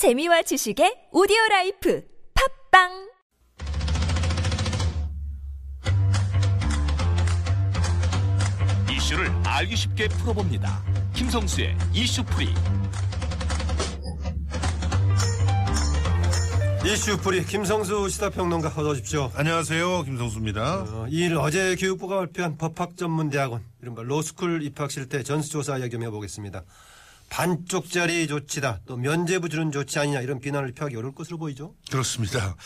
재미와 지식의 오디오 라이프 팟빵 이슈를 알기 쉽게 풀어봅니다. 김성수의 이슈풀이. 이슈풀이 김성수 시사평론가 어서 오십시오. 안녕하세요. 김성수입니다. 어, 이일 어제 교육부가 발표한 법학전문대학원 이른바 로스쿨 입학실태 전수조사 이야기 좀 해보겠습니다. 반쪽짜리 조치다 또 면제부 주는 조치 아니냐 이런 비난을 피하기 어려울 것으로 보이죠. 그렇습니다.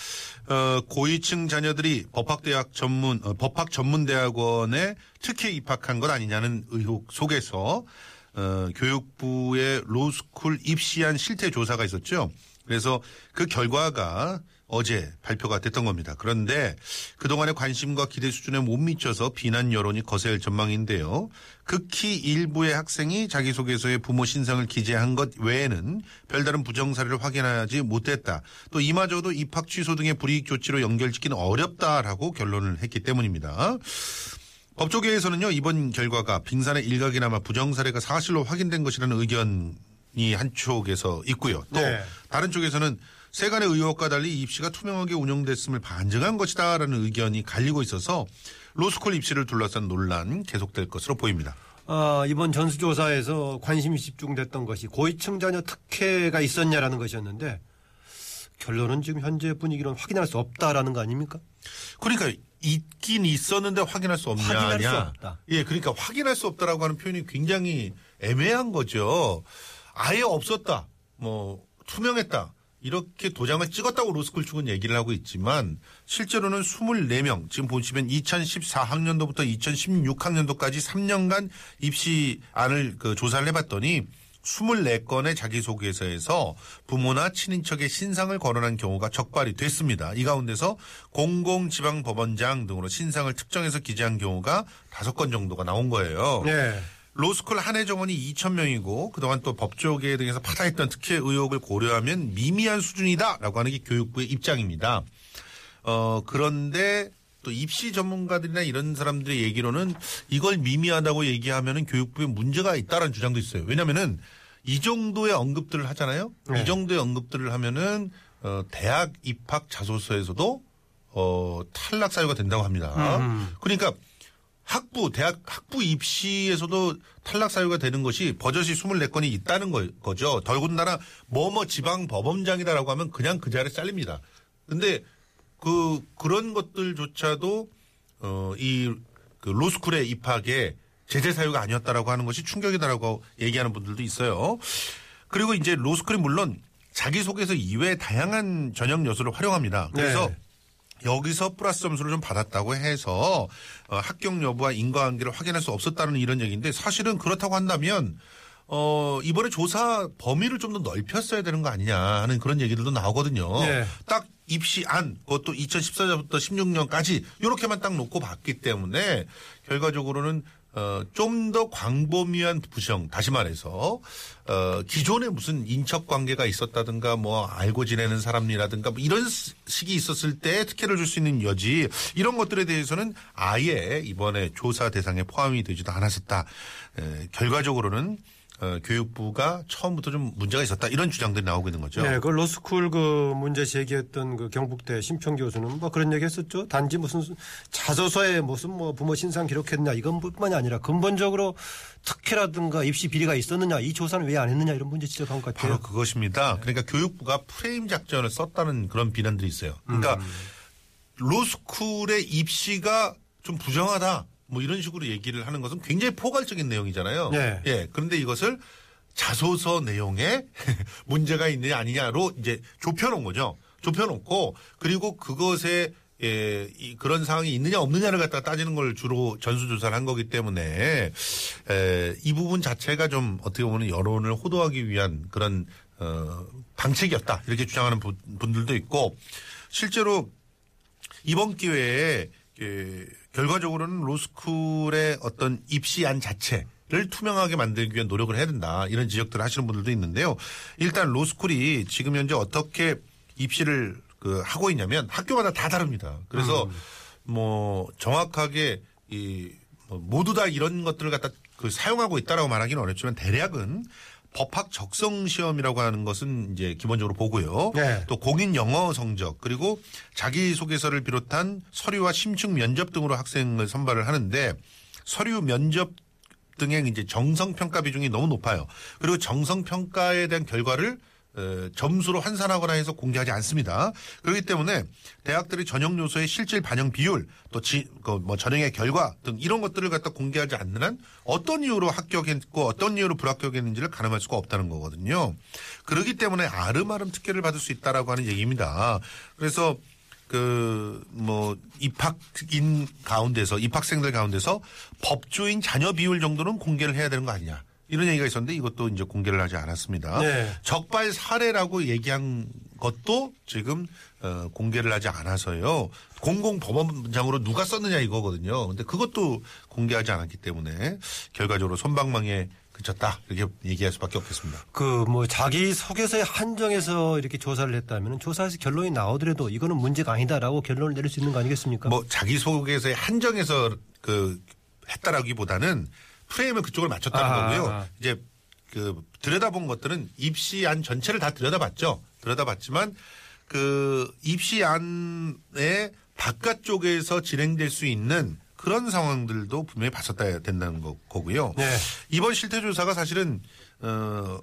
어, 고위층 자녀들이 법학대학 전문, 어, 법학 전문대학원에 특히 입학한 것 아니냐는 의혹 속에서 어, 교육부의 로스쿨 입시한 실태 조사가 있었죠. 그래서 그 결과가 어제 발표가 됐던 겁니다. 그런데 그동안의 관심과 기대 수준에 못 미쳐서 비난 여론이 거세일 전망인데요. 극히 일부의 학생이 자기소개서에 부모 신상을 기재한 것 외에는 별다른 부정 사례를 확인하지 못했다. 또 이마저도 입학 취소 등의 불이익 조치로 연결짓기는 어렵다라고 결론을 했기 때문입니다. 법조계에서는요 이번 결과가 빙산의 일각이나마 부정 사례가 사실로 확인된 것이라는 의견이 한쪽에서 있고요. 또 네. 다른 쪽에서는 세간의 의혹과 달리 입시가 투명하게 운영됐음을 반증한 것이다라는 의견이 갈리고 있어서 로스쿨 입시를 둘러싼 논란 계속될 것으로 보입니다. 아, 이번 전수조사에서 관심이 집중됐던 것이 고위층 자녀 특혜가 있었냐라는 것이었는데 결론은 지금 현재 분위기로는 확인할 수 없다라는 거 아닙니까? 그러니까 있긴 있었는데 확인할 수 없냐. 확인할 수. 없다. 예, 그러니까 확인할 수 없다라고 하는 표현이 굉장히 애매한 거죠. 아예 없었다. 뭐 투명했다. 이렇게 도장을 찍었다고 로스쿨 측은 얘기를 하고 있지만 실제로는 24명 지금 보시면 2014학년도부터 2016학년도까지 3년간 입시안을 그 조사를 해봤더니 24건의 자기소개서에서 부모나 친인척의 신상을 거론한 경우가 적발이 됐습니다. 이 가운데서 공공지방법원장 등으로 신상을 특정해서 기재한 경우가 5건 정도가 나온 거예요. 네. 로스쿨 한해 정원이 2,000명이고 그동안 또 법조계 등에서 파다했던 특혜 의혹을 고려하면 미미한 수준이다라고 하는 게 교육부의 입장입니다. 어, 그런데 또 입시 전문가들이나 이런 사람들의 얘기로는 이걸 미미하다고 얘기하면은 교육부에 문제가 있다라는 주장도 있어요. 왜냐면은 이 정도의 언급들을 하잖아요. 네. 이 정도의 언급들을 하면은 어, 대학 입학 자소서에서도 어, 탈락 사유가 된다고 합니다. 그러니까 학부, 대학 학부 입시에서도 탈락 사유가 되는 것이 버젓이 24건이 있다는 거, 거죠. 더군다나 뭐뭐 지방 법원장이다라고 하면 그냥 그 자리에 잘립니다. 근데 그 그런 것들조차도 어이 그 로스쿨에 입학에 제재 사유가 아니었다라고 하는 것이 충격이다라고 얘기하는 분들도 있어요. 그리고 이제 로스쿨이 물론 자기소개서 이외에 다양한 전형 요소를 활용합니다. 그래서 네. 여기서 플러스 점수를 좀 받았다고 해서 어, 합격 여부와 인과관계를 확인할 수 없었다는 이런 얘기인데 사실은 그렇다고 한다면 어 이번에 조사 범위를 좀 더 넓혔어야 되는 거 아니냐 하는 그런 얘기들도 나오거든요. 네. 딱 입시 안 그것도 2014년부터 16년까지 이렇게만 딱 놓고 봤기 때문에 결과적으로는 어, 좀 더 광범위한 부정, 다시 말해서, 어, 기존에 무슨 인척 관계가 있었다든가 뭐 알고 지내는 사람이라든가 뭐 이런 시- 식이 있었을 때 특혜를 줄 수 있는 여지, 이런 것들에 대해서는 아예 이번에 조사 대상에 포함이 되지도 않았었다. 에, 결과적으로는 어, 교육부가 처음부터 좀 문제가 있었다. 이런 주장들이 나오고 있는 거죠. 네, 그 로스쿨 그 문제 제기했던 그 경북대 심평 교수는 뭐 그런 얘기 했었죠. 단지 무슨 자소서에 무슨 뭐 부모 신상 기록했냐 이건 뿐만이 아니라 근본적으로 특혜라든가 입시 비리가 있었느냐 이 조사는 왜 안 했느냐 이런 문제 지적한 것 같아요. 바로 그것입니다. 그러니까 교육부가 프레임 작전을 썼다는 그런 비난들이 있어요. 그러니까 로스쿨의 입시가 좀 부정하다. 뭐 이런 식으로 얘기를 하는 것은 굉장히 포괄적인 내용이잖아요. 네. 예. 그런데 이것을 자소서 내용에 문제가 있느냐 아니냐로 이제 좁혀놓은 거죠. 좁혀놓고 그리고 그것에 예, 이 그런 상황이 있느냐 없느냐를 갖다가 따지는 걸 주로 전수조사를 한 거기 때문에 에, 이 부분 자체가 좀 어떻게 보면 여론을 호도하기 위한 그런 어, 방책이었다 이렇게 주장하는 분- 분들도 있고 실제로 이번 기회에 그 결과적으로는 로스쿨의 어떤 입시안 자체를 투명하게 만들기 위한 노력을 해야 된다 이런 지적들을 하시는 분들도 있는데요. 일단 로스쿨이 지금 현재 어떻게 입시를 그 하고 있냐면 학교마다 다 다릅니다. 그래서 뭐 정확하게 이뭐 모두 다 이런 것들을 갖다 그 사용하고 있다라고 말하기는 어렵지만 대략은 법학 적성 시험이라고 하는 것은 이제 기본적으로 보고요. 네. 또 공인 영어 성적 그리고 자기 소개서를 비롯한 서류와 심층 면접 등으로 학생을 선발을 하는데 서류 면접 등의 이제 정성 평가 비중이 너무 높아요. 그리고 정성 평가에 대한 결과를 어, 점수로 환산하거나 해서 공개하지 않습니다. 그렇기 때문에 대학들의 전형 요소의 실질 반영 비율 또뭐 전형의 결과 등 이런 것들을 갖다 공개하지 않는 한 어떤 이유로 합격했고 어떤 이유로 불합격했는지를 가늠할 수가 없다는 거거든요. 그렇기 때문에 아름아름 특혜를 받을 수 있다라고 하는 얘기입니다. 그래서 그 뭐 입학인 가운데서 입학생들 가운데서 법조인 자녀 비율 정도는 공개를 해야 되는 거 아니냐. 이런 얘기가 있었는데 이것도 이제 공개를 하지 않았습니다. 네. 적발 사례라고 얘기한 것도 지금 어, 공개를 하지 않아서요. 공공법원장으로 누가 썼느냐 이거거든요. 근데 그것도 공개하지 않았기 때문에 결과적으로 손방망이에 그쳤다 이렇게 얘기할 수밖에 없겠습니다. 그 뭐 자기 소개서에 한정해서 이렇게 조사를 했다면 조사에서 결론이 나오더라도 이거는 문제가 아니다라고 결론을 내릴 수 있는 거 아니겠습니까? 뭐 자기 소개서에 한정해서 그 했다라기보다는 프레임을 그쪽을 맞췄다는 아. 거고요. 이제 그 들여다본 것들은 입시안 전체를 다 들여다봤죠. 들여다봤지만 그 입시안의 바깥쪽에서 진행될 수 있는 그런 상황들도 분명히 봤었다 된다는 거, 거고요. 네. 이번 실태조사가 사실은 어.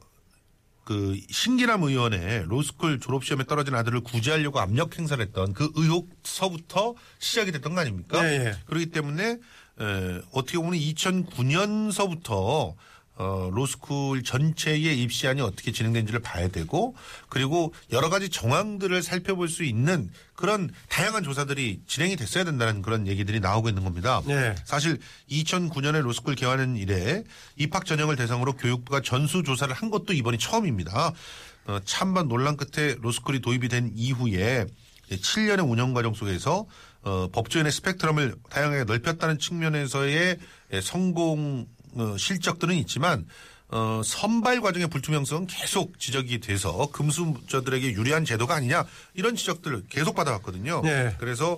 그 신기남 의원의 로스쿨 졸업 시험에 떨어진 아들을 구제하려고 압력 행사를 했던 그 의혹서부터 시작이 됐던 거 아닙니까? 네, 네. 그렇기 때문에 에, 어떻게 보면 2009년서부터 어, 로스쿨 전체의 입시안이 어떻게 진행된지를 봐야 되고 그리고 여러 가지 정황들을 살펴볼 수 있는 그런 다양한 조사들이 진행이 됐어야 된다는 그런 얘기들이 나오고 있는 겁니다. 네. 사실 2009년에 로스쿨 개화는 이래 입학 전형을 대상으로 교육부가 전수 조사를 한 것도 이번이 처음입니다. 어, 찬반 논란 끝에 로스쿨이 도입이 된 이후에 7년의 운영 과정 속에서 어, 법조인의 스펙트럼을 다양하게 넓혔다는 측면에서의 예, 성공 어, 실적들은 있지만 어, 선발 과정의 불투명성은 계속 지적이 돼서 금수저들에게 유리한 제도가 아니냐 이런 지적들을 계속 받아왔거든요. 네. 그래서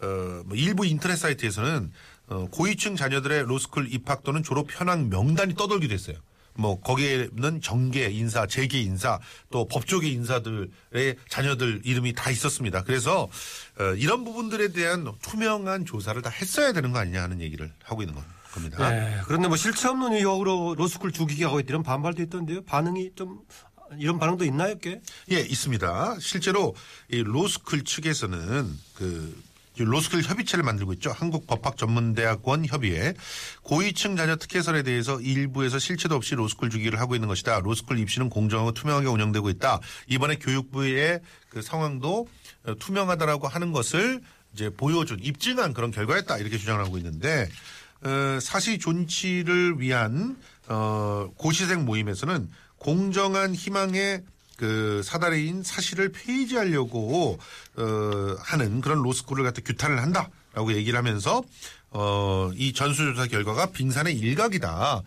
어, 뭐 일부 인터넷 사이트에서는 어, 고위층 자녀들의 로스쿨 입학 또는 졸업 현황 명단이 떠돌기도 했어요. 뭐 거기에는 정계 인사, 재계 인사, 또 법조계 인사들의 자녀들 이름이 다 있었습니다. 그래서 어, 이런 부분들에 대한 투명한 조사를 다 했어야 되는 거 아니냐 하는 얘기를 하고 있는 겁니다. 네. 그런데 뭐 실체 없는 의혹으로 로스쿨 죽이기 하고 있다 이런 반발도 있던데요. 반응이 좀 이런 반응도 있나요, 꽤? 예, 있습니다. 실제로 이 로스쿨 측에서는 그 로스쿨 협의체를 만들고 있죠. 한국법학전문대학원 협의회 고위층 자녀 특혜설에 대해서 일부에서 실체도 없이 로스쿨 죽이기를 하고 있는 것이다. 로스쿨 입시는 공정하고 투명하게 운영되고 있다. 이번에 교육부의 그 상황도 어, 투명하다라고 하는 것을 이제 보여준 입증한 그런 결과였다 이렇게 주장을 하고 있는데 어, 사시 존치를 위한 어, 고시생 모임에서는 공정한 희망의 그 사다리인 사실을 폐지하려고 어, 하는 그런 로스쿨을 갖다 규탄을 한다라고 얘기를 하면서 어, 이 전수조사 결과가 빙산의 일각이다.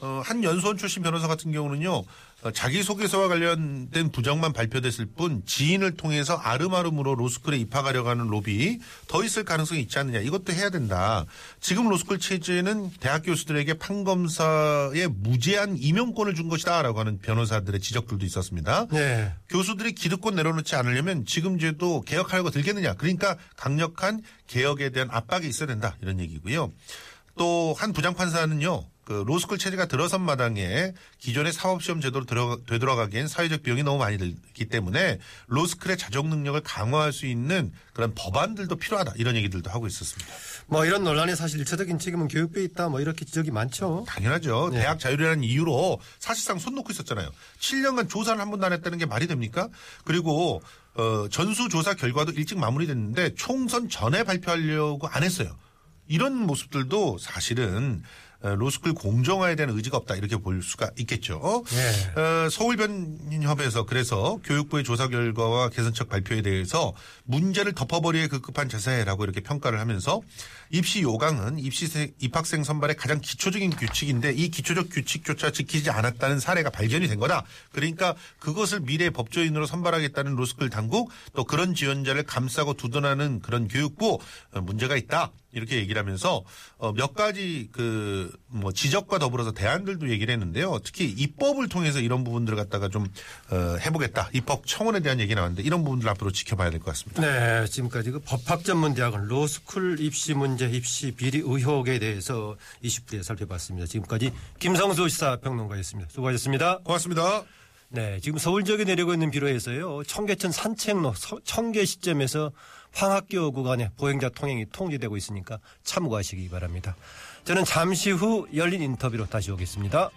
어, 한 연수원 출신 변호사 같은 경우는요, 어, 자기소개서와 관련된 부정만 발표됐을 뿐 지인을 통해서 아름아름으로 로스쿨에 입학하려고 하는 로비 더 있을 가능성이 있지 않느냐. 이것도 해야 된다. 지금 로스쿨 체제는 대학 교수들에게 판검사에 무제한 임용권을 준 것이다. 라고 하는 변호사들의 지적들도 있었습니다. 네. 교수들이 기득권 내려놓지 않으려면 지금 제도 개혁하려고 들겠느냐. 그러니까 강력한 개혁에 대한 압박이 있어야 된다. 이런 얘기고요. 또 한 부장판사는요. 그 로스쿨 체제가 들어선 마당에 기존의 사법시험 제도로 들어, 되돌아가기엔 사회적 비용이 너무 많이 들기 때문에 로스쿨의 자정 능력을 강화할 수 있는 그런 법안들도 필요하다. 이런 얘기들도 하고 있었습니다. 뭐 이런 논란이 사실 일차적인 책임은 교육부에 있다 뭐 이렇게 지적이 많죠. 당연하죠. 네. 대학 자율이라는 이유로 사실상 손 놓고 있었잖아요. 7년간 조사를 한 번도 안 했다는 게 말이 됩니까? 그리고 어, 전수조사 결과도 일찍 마무리됐는데 총선 전에 발표하려고 안 했어요. 이런 모습들도 사실은 어, 로스쿨 공정화에 대한 의지가 없다 이렇게 볼 수가 있겠죠. 네. 어, 서울변협에서 그래서 교육부의 조사 결과와 개선책 발표에 대해서 문제를 덮어버리에 급급한 자세라고 이렇게 평가를 하면서 입시 요강은 입시생 입학생 선발의 가장 기초적인 규칙인데 이 기초적 규칙조차 지키지 않았다는 사례가 발견이 된 거다. 그러니까 그것을 미래 법조인으로 선발하겠다는 로스쿨 당국 또 그런 지원자를 감싸고 두둔하는 그런 교육부 어, 문제가 있다. 이렇게 얘기를 하면서 어, 몇 가지 그 뭐 지적과 더불어서 대안들도 얘기를 했는데요. 특히 입법을 통해서 이런 부분들을 갖다가 좀 어, 해보겠다. 입법 청원에 대한 얘기 나왔는데 이런 부분들 앞으로 지켜봐야 될 것 같습니다. 네, 지금까지 그 법학전문대학원 로스쿨 입시 문제 입시 비리 의혹에 대해서 20분에 살펴봤습니다. 지금까지 김성수 시사평론가였습니다. 수고하셨습니다. 고맙습니다. 네, 지금 서울 지역에 내리고 있는 비로에서요. 청계천 산책로 서- 청계 시점에서 황학교 구간에 보행자 통행이 통제되고 있으니까 참고하시기 바랍니다. 저는 잠시 후 열린 인터뷰로 다시 오겠습니다.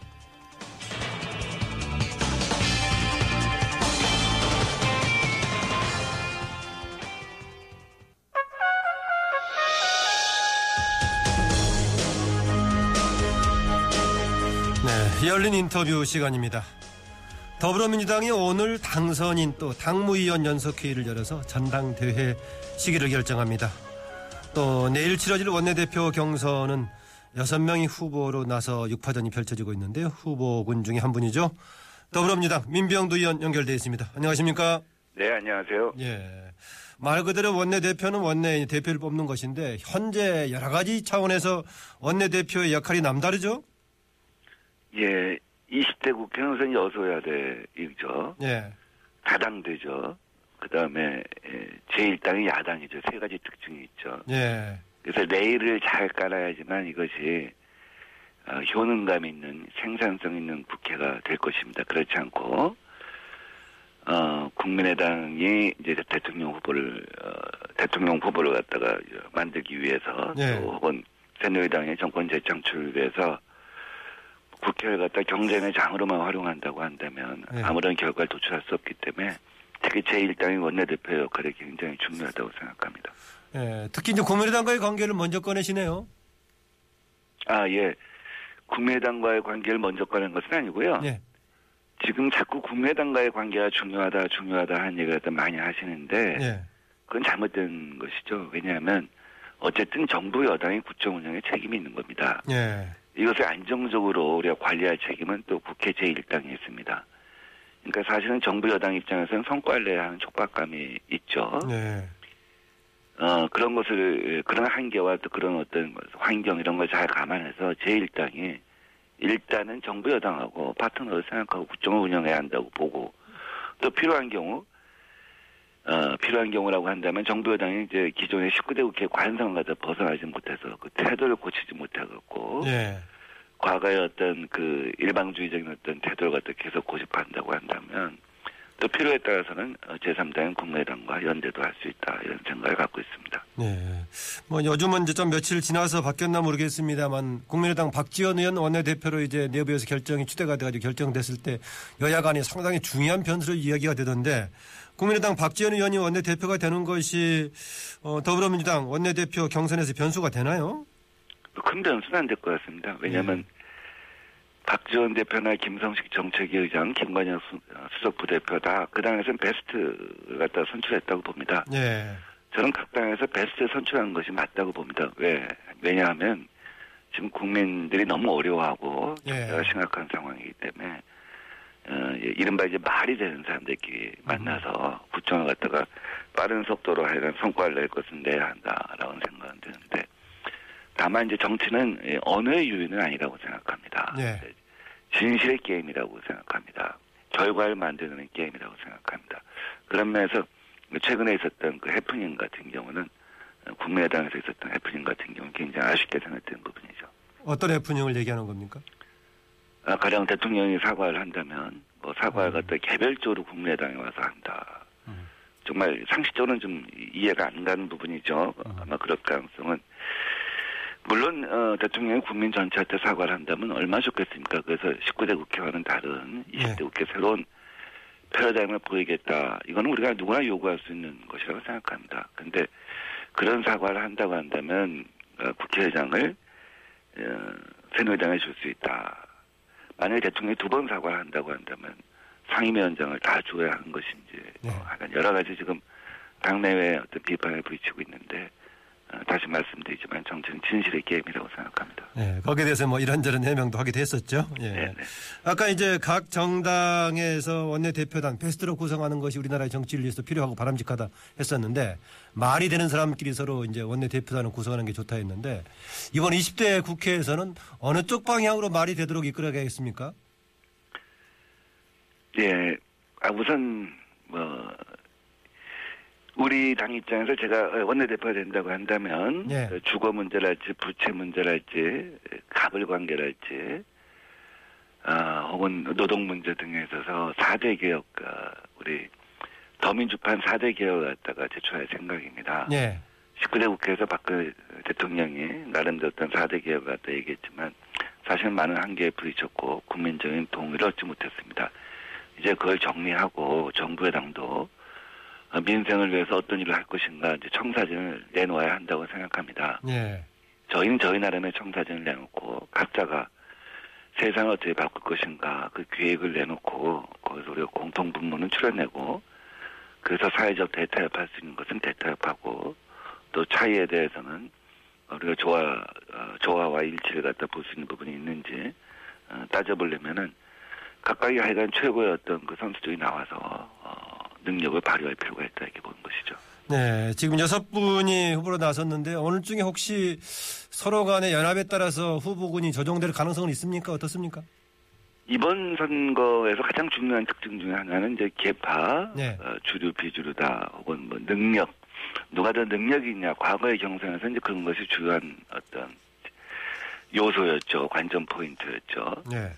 네, 열린 인터뷰 시간입니다. 더불어민주당이 오늘 당선인 또 당무위원 연석회의를 열어서 전당대회 시기를 결정합니다. 또 내일 치러질 원내대표 경선은 여섯 명이 후보로 나서 6파전이 펼쳐지고 있는데요. 후보군 중에 한 분이죠. 더불어민주당 민병두 의원 연결돼 있습니다. 안녕하십니까? 네, 안녕하세요. 예. 말 그대로 원내대표는 원내 대표를 뽑는 것인데 현재 여러 가지 차원에서 원내대표의 역할이 남다르죠? 예, 20대 국회의원은 여소야 돼, 이죠. 예. 다당되죠. 그 다음에 제1당이 야당이죠. 세 가지 특징이 있죠. 예. 그래서 레일을 잘 깔아야지만 이것이 어, 효능감 있는 생산성 있는 국회가 될 것입니다. 그렇지 않고 어, 국민의당이 이제 대통령 후보를 어, 대통령 후보를 갖다가 만들기 위해서 예. 또 혹은 새누리당의 정권 재창출을 위해서 국회를 갖다 경쟁의 장으로만 활용한다고 한다면 예. 아무런 결과를 도출할 수 없기 때문에 특히 제1당의 원내대표 역할이 굉장히 중요하다고 생각합니다. 예. 특히 이제 국민의당과의 관계를 먼저 꺼내시네요. 아, 예. 국민의당과의 관계를 먼저 꺼낸 것은 아니고요. 예. 지금 자꾸 국민의당과의 관계가 중요하다, 중요하다 하는 얘기를 많이 하시는데, 예. 그건 잘못된 것이죠. 왜냐하면, 어쨌든 정부 여당의 국정 운영에 책임이 있는 겁니다. 예. 이것을 안정적으로 우리가 관리할 책임은 또 국회 제1당이 있습니다. 그러니까 사실은 정부 여당 입장에서는 성과를 내야 하는 촉박감이 있죠. 예. 어, 그런 것을, 그런 한계와 또 그런 어떤 환경 이런 걸 잘 감안해서 제1당이 일단은 정부 여당하고 파트너를 생각하고 국정을 운영해야 한다고 보고 또 필요한 경우, 어, 필요한 경우라고 한다면 정부 여당이 이제 기존의 19대 국회 갖다 벗어나지 못해서 그 태도를 고치지 못해갖고 예. 과거의 어떤 그 일방주의적인 어떤 태도를 갖다 계속 고집한다고 한다면 또 필요에 따라서는 어, 제3당인 국민의당과 연대도 할 수 있다 이런 생각을 갖고 있습니다. 예. 뭐 요즘은 이제 좀 며칠 지나서 바뀌었나 모르겠습니다만 국민의당 박지원 의원 원내대표로 이제 내부에서 결정이 추대가 돼가지고 결정됐을 때 여야 간에 상당히 중요한 변수로 이야기가 되던데 국민의당 박지원 의원이 원내대표가 되는 것이 어, 더불어민주당 원내대표 경선에서 변수가 되나요? 큰 변수는 안 될 것 같습니다. 왜냐하면 박지원 대표나 김성식 정책위 의장, 김관영 수- 어, 수석 부대표 다 그 당에서는 베스트를 갖다 선출했다고 봅니다. 예. 저는 각 당에서 베스트 선출한 것이 맞다고 봅니다. 왜? 왜냐하면 지금 국민들이 너무 어려워하고 예. 심각한 상황이기 때문에 어, 예, 이른바 이제 말이 되는 사람들끼리 만나서 국정을 갖다가 빠른 속도로 하여간 성과를 낼 것은 내야 한다라고 생각은 드는데 다만 이제 정치는 예, 언어의 유인은 아니라고 생각합니다. 예. 진실의 게임이라고 생각합니다. 결과를 만드는 게임이라고 생각합니다. 그런 면에서 최근에 있었던 그 해프닝 같은 경우는 어, 국민의당에서 있었던 해프닝 같은 경우는 굉장히 아쉽게 생각되는 부분이죠. 어떤 해프닝을 얘기하는 겁니까? 아, 가령 대통령이 사과를 한다면 뭐 사과를 갖다 개별적으로 국민의당에 와서 한다. 정말 상식적으로는 좀 이해가 안 가는 부분이죠. 아마 그럴 가능성은 물론 어, 대통령이 국민 전체한테 사과를 한다면 얼마나 좋겠습니까? 그래서 19대 국회와는 다른 20대 네. 국회 새로운 패러다임을 보이겠다. 이거는 우리가 누구나 요구할 수 있는 것이라고 생각합니다. 근데 그런 사과를 한다고 한다면 어, 국회의장을 어, 새누리당에 줄 수 있다. 만약에 대통령이 두 번 사과를 한다고 한다면 상임위원장을 다 줘야 하는 것인지 네. 뭐 하여간 여러 가지 지금 당내외 어떤 비판을 부딪히고 있는데 어, 다시 말씀드리지만 정치는 진실의 게임이라고 생각합니다. 예, 거기에 대해서 뭐 이런저런 해명도 하기도 했었죠. 예. 네, 네. 아까 이제 각 정당에서 원내대표단 베스트로 구성하는 것이 우리나라의 정치를 위해서 필요하고 바람직하다 했었는데 말이 되는 사람끼리 서로 이제 원내대표단을 구성하는 게 좋다 했는데 이번 20대 국회에서는 어느 쪽 방향으로 말이 되도록 이끌어가겠습니까? 예, 아, 우선 뭐 우리 당 입장에서 제가 원내대표가 된다고 한다면 예. 그 주거 문제랄지 부채 문제랄지 갑을 관계랄지 아, 혹은 노동 문제 등에 있어서 4대 개혁 아, 우리 더민주판 4대 개혁을 갖다가 제출할 생각입니다. 예. 19대 국회에서 박근혜 대통령이 나름대로 어떤 4대 개혁을 갖다 얘기했지만 사실 많은 한계에 부딪혔고 국민적인 동의를 얻지 못했습니다. 이제 그걸 정리하고 정부의 당도 어, 민생을 위해서 어떤 일을 할 것인가 이제 청사진을 내놓아야 한다고 생각합니다. 예. 저희는 저희 나름의 청사진을 내놓고 각자가 세상을 어떻게 바꿀 것인가 그 계획을 내놓고 거기서 우리가 공통 분모는 출연내고 그래서 사회적 대타협할 수 있는 것은 대타협하고 또 차이에 대해서는 우리가 조화 어, 조화와 일치를 갖다 볼 수 있는 부분이 있는지 어, 따져보려면은 각각이 하여간 최고의 어떤 그 선수들이 나와서 어, 능력을 발휘할 필요가 있다 이렇게 보는 것이죠. 네, 지금 여섯 분이 후보로 나섰는데 오늘 중에 혹시 서로 간의 연합에 따라서 후보군이 조정될 가능성은 있습니까? 어떻습니까? 이번 선거에서 가장 중요한 특징 중에 하나는 이제 개파, 네. 어, 주류 비주류다 혹은 뭐 능력 누가 더 능력이 있냐 과거의 경선에서 이제 그런 것이 주요한 어떤 요소였죠 관전 포인트였죠. 네.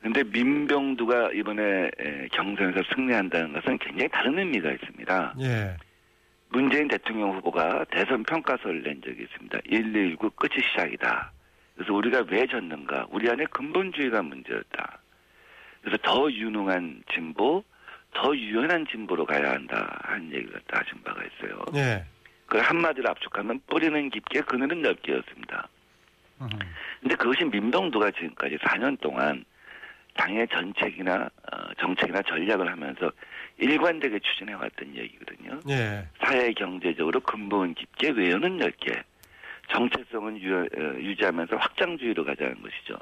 근데 민병두가 이번에 에, 경선에서 승리한다는 것은 굉장히 다른 의미가 있습니다. 예. 문재인 대통령 후보가 대선 평가서를 낸 적이 있습니다. 119 끝이 시작이다. 그래서 우리가 왜 졌는가? 우리 안에 근본주의가 문제였다. 그래서 더 유능한 진보, 더 유연한 진보로 가야 한다. 하는 얘기를 갖다 하신 바가 있어요. 예. 그걸 한마디로 압축하면 뿌리는 깊게 그늘은 넓게였습니다. 근데 그것이 민병두가 지금까지 4년 동안 당의 정책이나 어, 정책이나 전략을 하면서 일관되게 추진해 왔던 얘기거든요. 예. 사회 경제적으로 근본 깊게 외연은 넓게 정체성은 유, 어, 유지하면서 확장주의로 가자는 것이죠.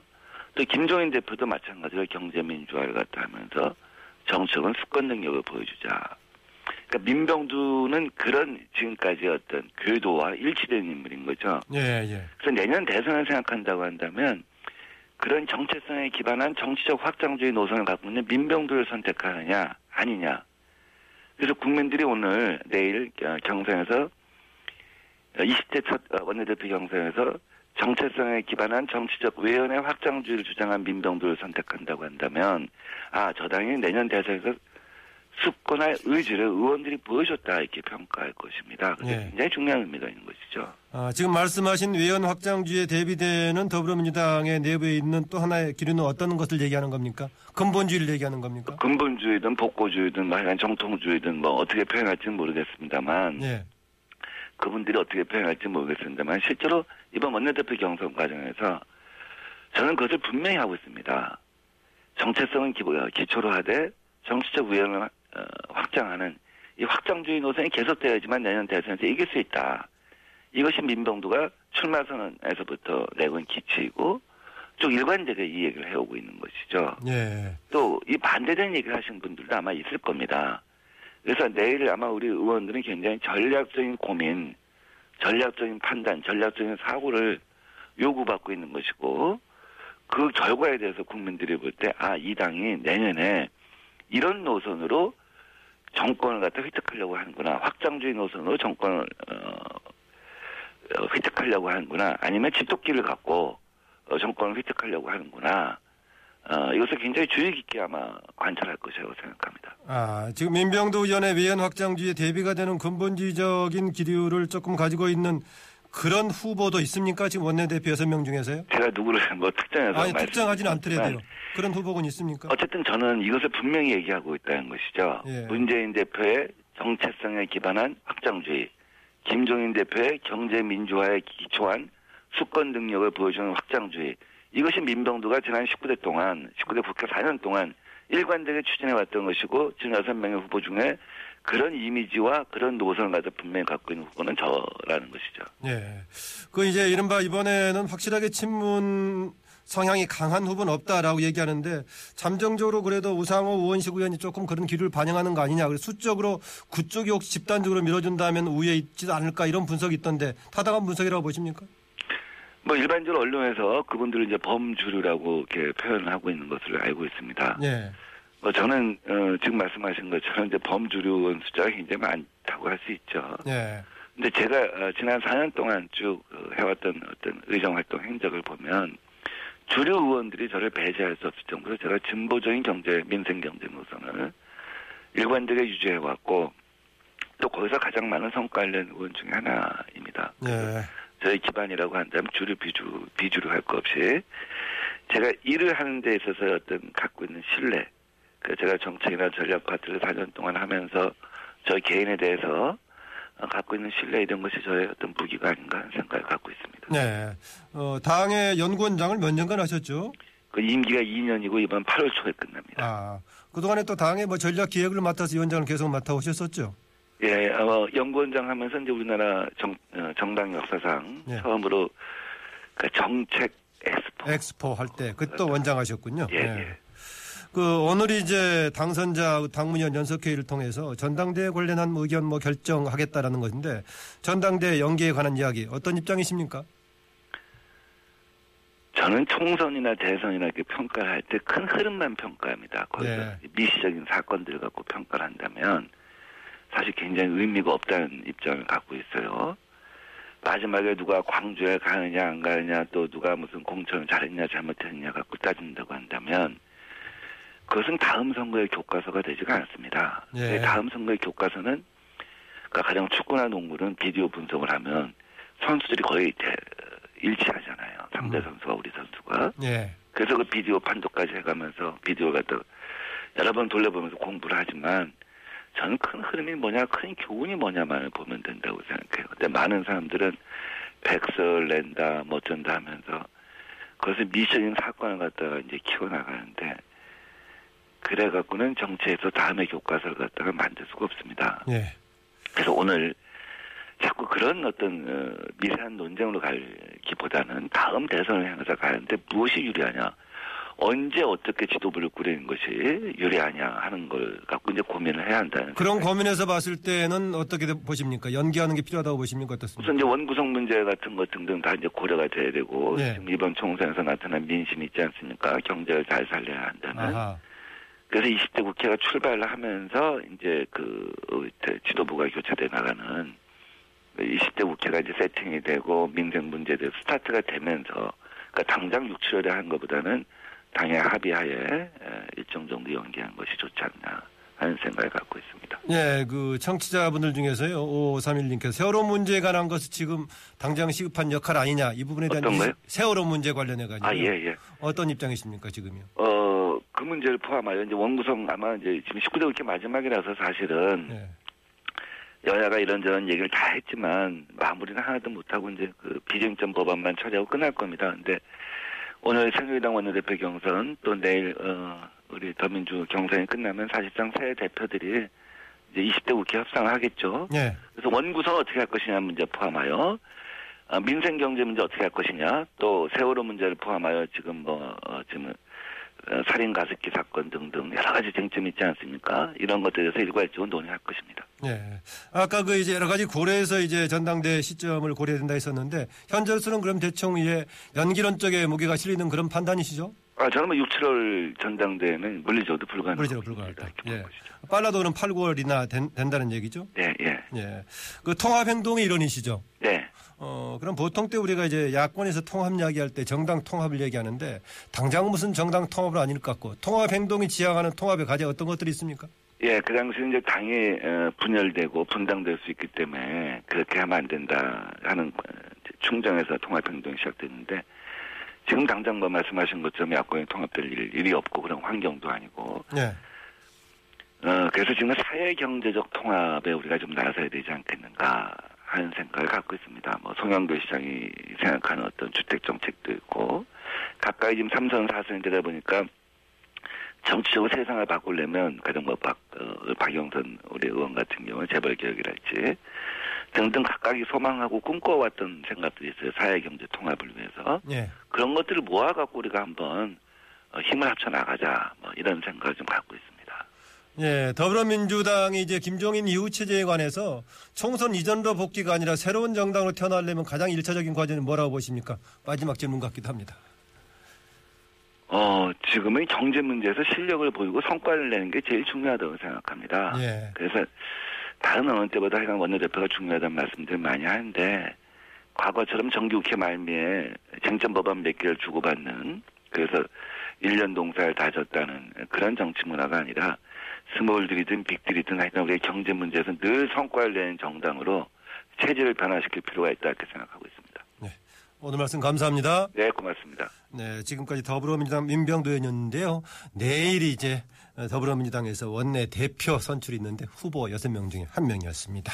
또 김종인 대표도 마찬가지로 경제민주화를 갖다 하면서 정책은 수권 능력을 보여주자. 그러니까 민병두는 그런 지금까지 어떤 궤도와 일치된 인물인 거죠. 예, 예. 그래서 내년 대선을 생각한다고 한다면 그런 정체성에 기반한 정치적 확장주의 노선을 갖고 있는 민병두를 선택하느냐 아니냐. 그래서 국민들이 오늘 내일 어, 경선에서 20대 첫 어, 원내대표 경선에서 정체성에 기반한 정치적 외연의 확장주의를 주장한 민병두를 선택한다고 한다면 아 저 당이 내년 대선에서 수권할 의지를 의원들이 보여줬다 이렇게 평가할 것입니다. 예. 굉장히 중요한 의미가 있는 것이죠. 아, 지금 말씀하신 외연 확장주의에 대비되는 더불어민주당의 내부에 있는 또 하나의 기류는 어떤 것을 얘기하는 겁니까? 근본주의를 얘기하는 겁니까? 근본주의든 복고주의든 뭐 하여간 정통주의든 뭐 어떻게 표현할지는 모르겠습니다만 예. 그분들이 어떻게 표현할지 모르겠습니다만 실제로 이번 원내대표 경선 과정에서 저는 그것을 분명히 하고 있습니다. 정체성은 기, 기초로 하되 정치적 우연을 어, 확장하는 이 확장주의 노선이 계속되어야지만 내년 대선에서 이길 수 있다. 이것이 민병두가 출마 선언에서부터 내건 기치이고 쭉 일관되게 이 얘기를 해오고 있는 것이죠. 예. 또이 반대되는 얘기를 하시는 분들도 아마 있을 겁니다. 그래서 내일 아마 우리 의원들은 굉장히 전략적인 고민, 전략적인 판단, 전략적인 사고를 요구받고 있는 것이고 그 결과에 대해서 국민들이 볼 때 아 이 당이 내년에 이런 노선으로 정권을 갖다 획득하려고 하는구나. 확장주의 노선으로 정권을 어, 어, 획득하려고 하는구나. 아니면 집도끼를 갖고 어, 정권을 획득하려고 하는구나. 어, 이것을 굉장히 주의 깊게 아마 관찰할 것이라고 생각합니다. 아, 지금 민병도 의원의 외연 확장주의에 대비가 되는 근본주의적인 기류를 조금 가지고 있는 그런 후보도 있습니까? 지금 원내대표 여섯 명 중에서요? 제가 누구를 뭐 특정해서 아니, 특정하지는 말씀드리지만 않더라도요. 그런 후보군 있습니까? 어쨌든 저는 이것을 분명히 얘기하고 있다는 것이죠. 예. 문재인 대표의 정체성에 기반한 확장주의, 김종인 대표의 경제 민주화에 기초한 수권 능력을 보여주는 확장주의. 이것이 민병두가 지난 19대 동안, 19대 국회 4년 동안 일관되게 추진해왔던 것이고 지금 여섯 명의 후보 중에 그런 이미지와 그런 노선을 가지고 분명히 갖고 있는 후보는 저라는 것이죠. 예. 그 이제 이른바 이번에는 확실하게 친문 성향이 강한 후보는 없다라고 얘기하는데 잠정적으로 그래도 우상호 우원식 의원이 조금 그런 기류를 반영하는 거 아니냐. 그래서 수적으로 그쪽이 혹시 집단적으로 밀어준다면 우위에 있지도 않을까 이런 분석이 있던데 타당한 분석이라고 보십니까? 뭐 일반적으로 언론에서 그분들을 이제 범주류라고 이렇게 표현을 하고 있는 것을 알고 있습니다. 예. 뭐 저는 어, 지금 말씀하신 것처럼 이제 범주류 의원 숫자가 굉장히 많다고 할 수 있죠. 예. 근데 제가 어, 지난 4년 동안 쭉 어, 해왔던 어떤 의정 활동 행적을 보면 주류 의원들이 저를 배제할 수 없을 정도로 제가 진보적인 경제, 민생 경제 노선을 일관되게 유지해 왔고 또 거기서 가장 많은 성과를 낸 의원 중에 하나입니다. 예. 저희 기반이라고 한다면 주류 비주 비주류 할 것 없이 제가 일을 하는 데 있어서 어떤 갖고 있는 신뢰 그 제가 정책이나 전략 파트를 4년 동안 하면서 저 개인에 대해서 어, 갖고 있는 신뢰 이런 것이 저의 어떤 무기가 아닌가 하는 생각을 갖고 있습니다. 네. 어, 당의 연구원장을 몇 년간 하셨죠? 그 임기가 2년이고 이번 8월 초에 끝납니다. 아. 그동안에 또 당의 뭐 전략 기획을 맡아서 위원장을 계속 맡아오셨었죠? 예, 어, 연구원장 하면서 이제 우리나라 정, 어, 정당 역사상 예. 처음으로 그 정책 엑스포. 엑스포 할 때 그때 또 원장 하셨군요. 예, 네. 예. 그 오늘이 이제 당선자 당문위원 연석회의를 통해서 전당대에 관련한 뭐 의견 뭐 결정하겠다라는 것인데 전당대 연기에 관한 이야기 어떤 입장이십니까? 저는 총선이나 대선이나 이렇게 평가를 할 때 큰 흐름만 평가합니다. 거기서 네. 미시적인 사건들을 갖고 평가를 한다면 사실 굉장히 의미가 없다는 입장을 갖고 있어요. 마지막에 누가 광주에 가느냐 안 가느냐 또 누가 무슨 공천을 잘했냐 잘못했냐 갖고 따진다고 한다면 그것은 다음 선거의 교과서가 되지가 않습니다. 예. 네, 다음 선거의 교과서는 그러니까 가령 축구나 농구는 비디오 분석을 하면 선수들이 거의 대- 일치하잖아요. 상대 음. 선수와 우리 선수가. 예. 그래서 그 비디오 판독까지 해가면서 비디오를 갖다 여러 번 돌려보면서 공부를 하지만 저는 큰 흐름이 뭐냐, 큰 교훈이 뭐냐만을 보면 된다고 생각해요. 근데 많은 사람들은 백설 낸다, 뭐 어쩐다 하면서 그것을 미션인 사건을 갖다가 이제 키워나가는데 그래갖고는 정치에서 다음의 교과서를 갖다가 만들 수가 없습니다. 예. 그래서 오늘 자꾸 그런 어떤 어, 미세한 논쟁으로 갈기보다는 다음 대선을 향해서 가는데 무엇이 유리하냐, 언제 어떻게 지도부를 꾸리는 것이 유리하냐 하는 걸 갖고 이제 고민을 해야 한다는. 그런 고민에서 봤을 때는 어떻게 보십니까? 연기하는 게 필요하다고 보십니까? 어떻습니까? 우선 이제 원구성 문제 같은 것 등등 다 이제 고려가 돼야 되고 네. 지금 이번 총선에서 나타난 민심이 있지 않습니까? 경제를 잘 살려야 한다는. 아하. 그래서 20대 국회가 출발을 하면서 이제 그 어, 지도부가 교체돼 나가는 20대 국회가 이제 세팅이 되고 민생 문제들 스타트가 되면서 그러니까 당장 6, 7월에 한 것보다는 당의 합의하에 에, 일정 정도 연기한 것이 좋지 않나 하는 생각을 갖고 있습니다. 예, 그 청취자분들 중에서요, 5531님께서 세월호 문제에 관한 것은 지금 당장 시급한 역할 아니냐, 이 부분에 대한 어떤 이- 거요? 세월호 문제 관련해 가지고. 아, 예, 예. 어떤 입장이십니까, 지금요? 어, 그 문제를 포함하여 이제 원구성 아마 이제 지금 19대 국회 마지막이라서 사실은 예. 여야가 이런저런 얘기를 다 했지만 마무리는 하나도 못하고 이제 그 비쟁점 법안만 처리하고 끝날 겁니다. 근데 오늘 새누리당 원내대표 경선 또 내일 어 우리 더민주 경선이 끝나면 사실상 새 대표들이 이제 20대 국회 협상을 하겠죠. 예. 그래서 원구성 어떻게 할 것이냐 문제 포함하여 아, 민생 경제 문제 어떻게 할 것이냐 또 세월호 문제를 포함하여 지금 뭐 어, 지금 어, 살인 가습기 사건 등등 여러 가지 쟁점이 있지 않습니까? 이런 것들에 대해서 일괄적으로 논의할 것입니다. 예. 아까 그 이제 여러 가지 고려해서 이제 전당대 시점을 고려해야 된다 했었는데, 현재로서는 그럼 대충 이제 연기론 쪽에 무게가 실리는 그런 판단이시죠? 아, 저는 뭐 6, 7월 전당대회는 물리적으로 불가능. 물리적으로 불가능하다. 예. 빨라도는 8, 9월이나 된, 다는 얘기죠? 네, 예. 예. 그 통합 행동의 일원이시죠? 네. 어, 그럼 보통 때 우리가 이제 야권에서 통합 이야기할 때 정당 통합을 얘기하는데 당장 무슨 정당 통합은 아닐 것 같고 통합 행동이 지향하는 통합의 과제 어떤 것들이 있습니까? 예, 그 당시 이제 당이 어, 분열되고 분당될 수 있기 때문에 그렇게 하면 안 된다 하는 충정에서 통합 행동이 시작됐는데 지금 당장 뭐 말씀하신 것처럼 야권이 통합될 일, 일이 없고 그런 환경도 아니고 예. 어, 그래서 지금 사회 경제적 통합에 우리가 좀 나서야 되지 않겠는가 하는 생각을 갖고 있습니다. 뭐 송영교 시장이 생각하는 어떤 주택 정책도 있고 가까이 지금 삼선 사선이 되다 보니까 정치적으로 세상을 바꾸려면 가령 뭐 박, 어, 박영선 우리 의원 같은 경우는 재벌 개혁이랄지 등등 각각이 소망하고 꿈꿔왔던 생각들이 있어요. 사회 경제 통합을 위해서 예. 그런 것들을 모아갖고 우리가 한번 어, 힘을 합쳐 나가자 뭐 이런 생각을 좀 갖고 있습니다. 예, 더불어민주당이 이제 김종인 이후 체제에 관해서 총선 이전으로 복귀가 아니라 새로운 정당으로 태어나려면 가장 일차적인 과제는 뭐라고 보십니까? 마지막 질문 같기도 합니다. 어, 지금은 경제 문제에서 실력을 보이고 성과를 내는 게 제일 중요하다고 생각합니다. 예. 그래서 다른 어느 때보다 하여간 원내대표가 중요하다는 말씀들 많이 하는데 과거처럼 정기국회 말미에 쟁점 법안 몇 개를 주고받는 그래서 1년 동사를 다졌다는 그런 정치 문화가 아니라 스몰들이든 빅들이든 하여간 우리 경제 문제에서 늘 성과를 내는 정당으로 체제를 변화시킬 필요가 있다 이렇게 생각하고 있습니다. 오늘 말씀 감사합니다. 네, 고맙습니다. 네, 지금까지 더불어민주당 민병도 의원이었는데요. 내일이 이제 더불어민주당에서 원내 대표 선출이 있는데 후보 6명 중에 한 명이었습니다.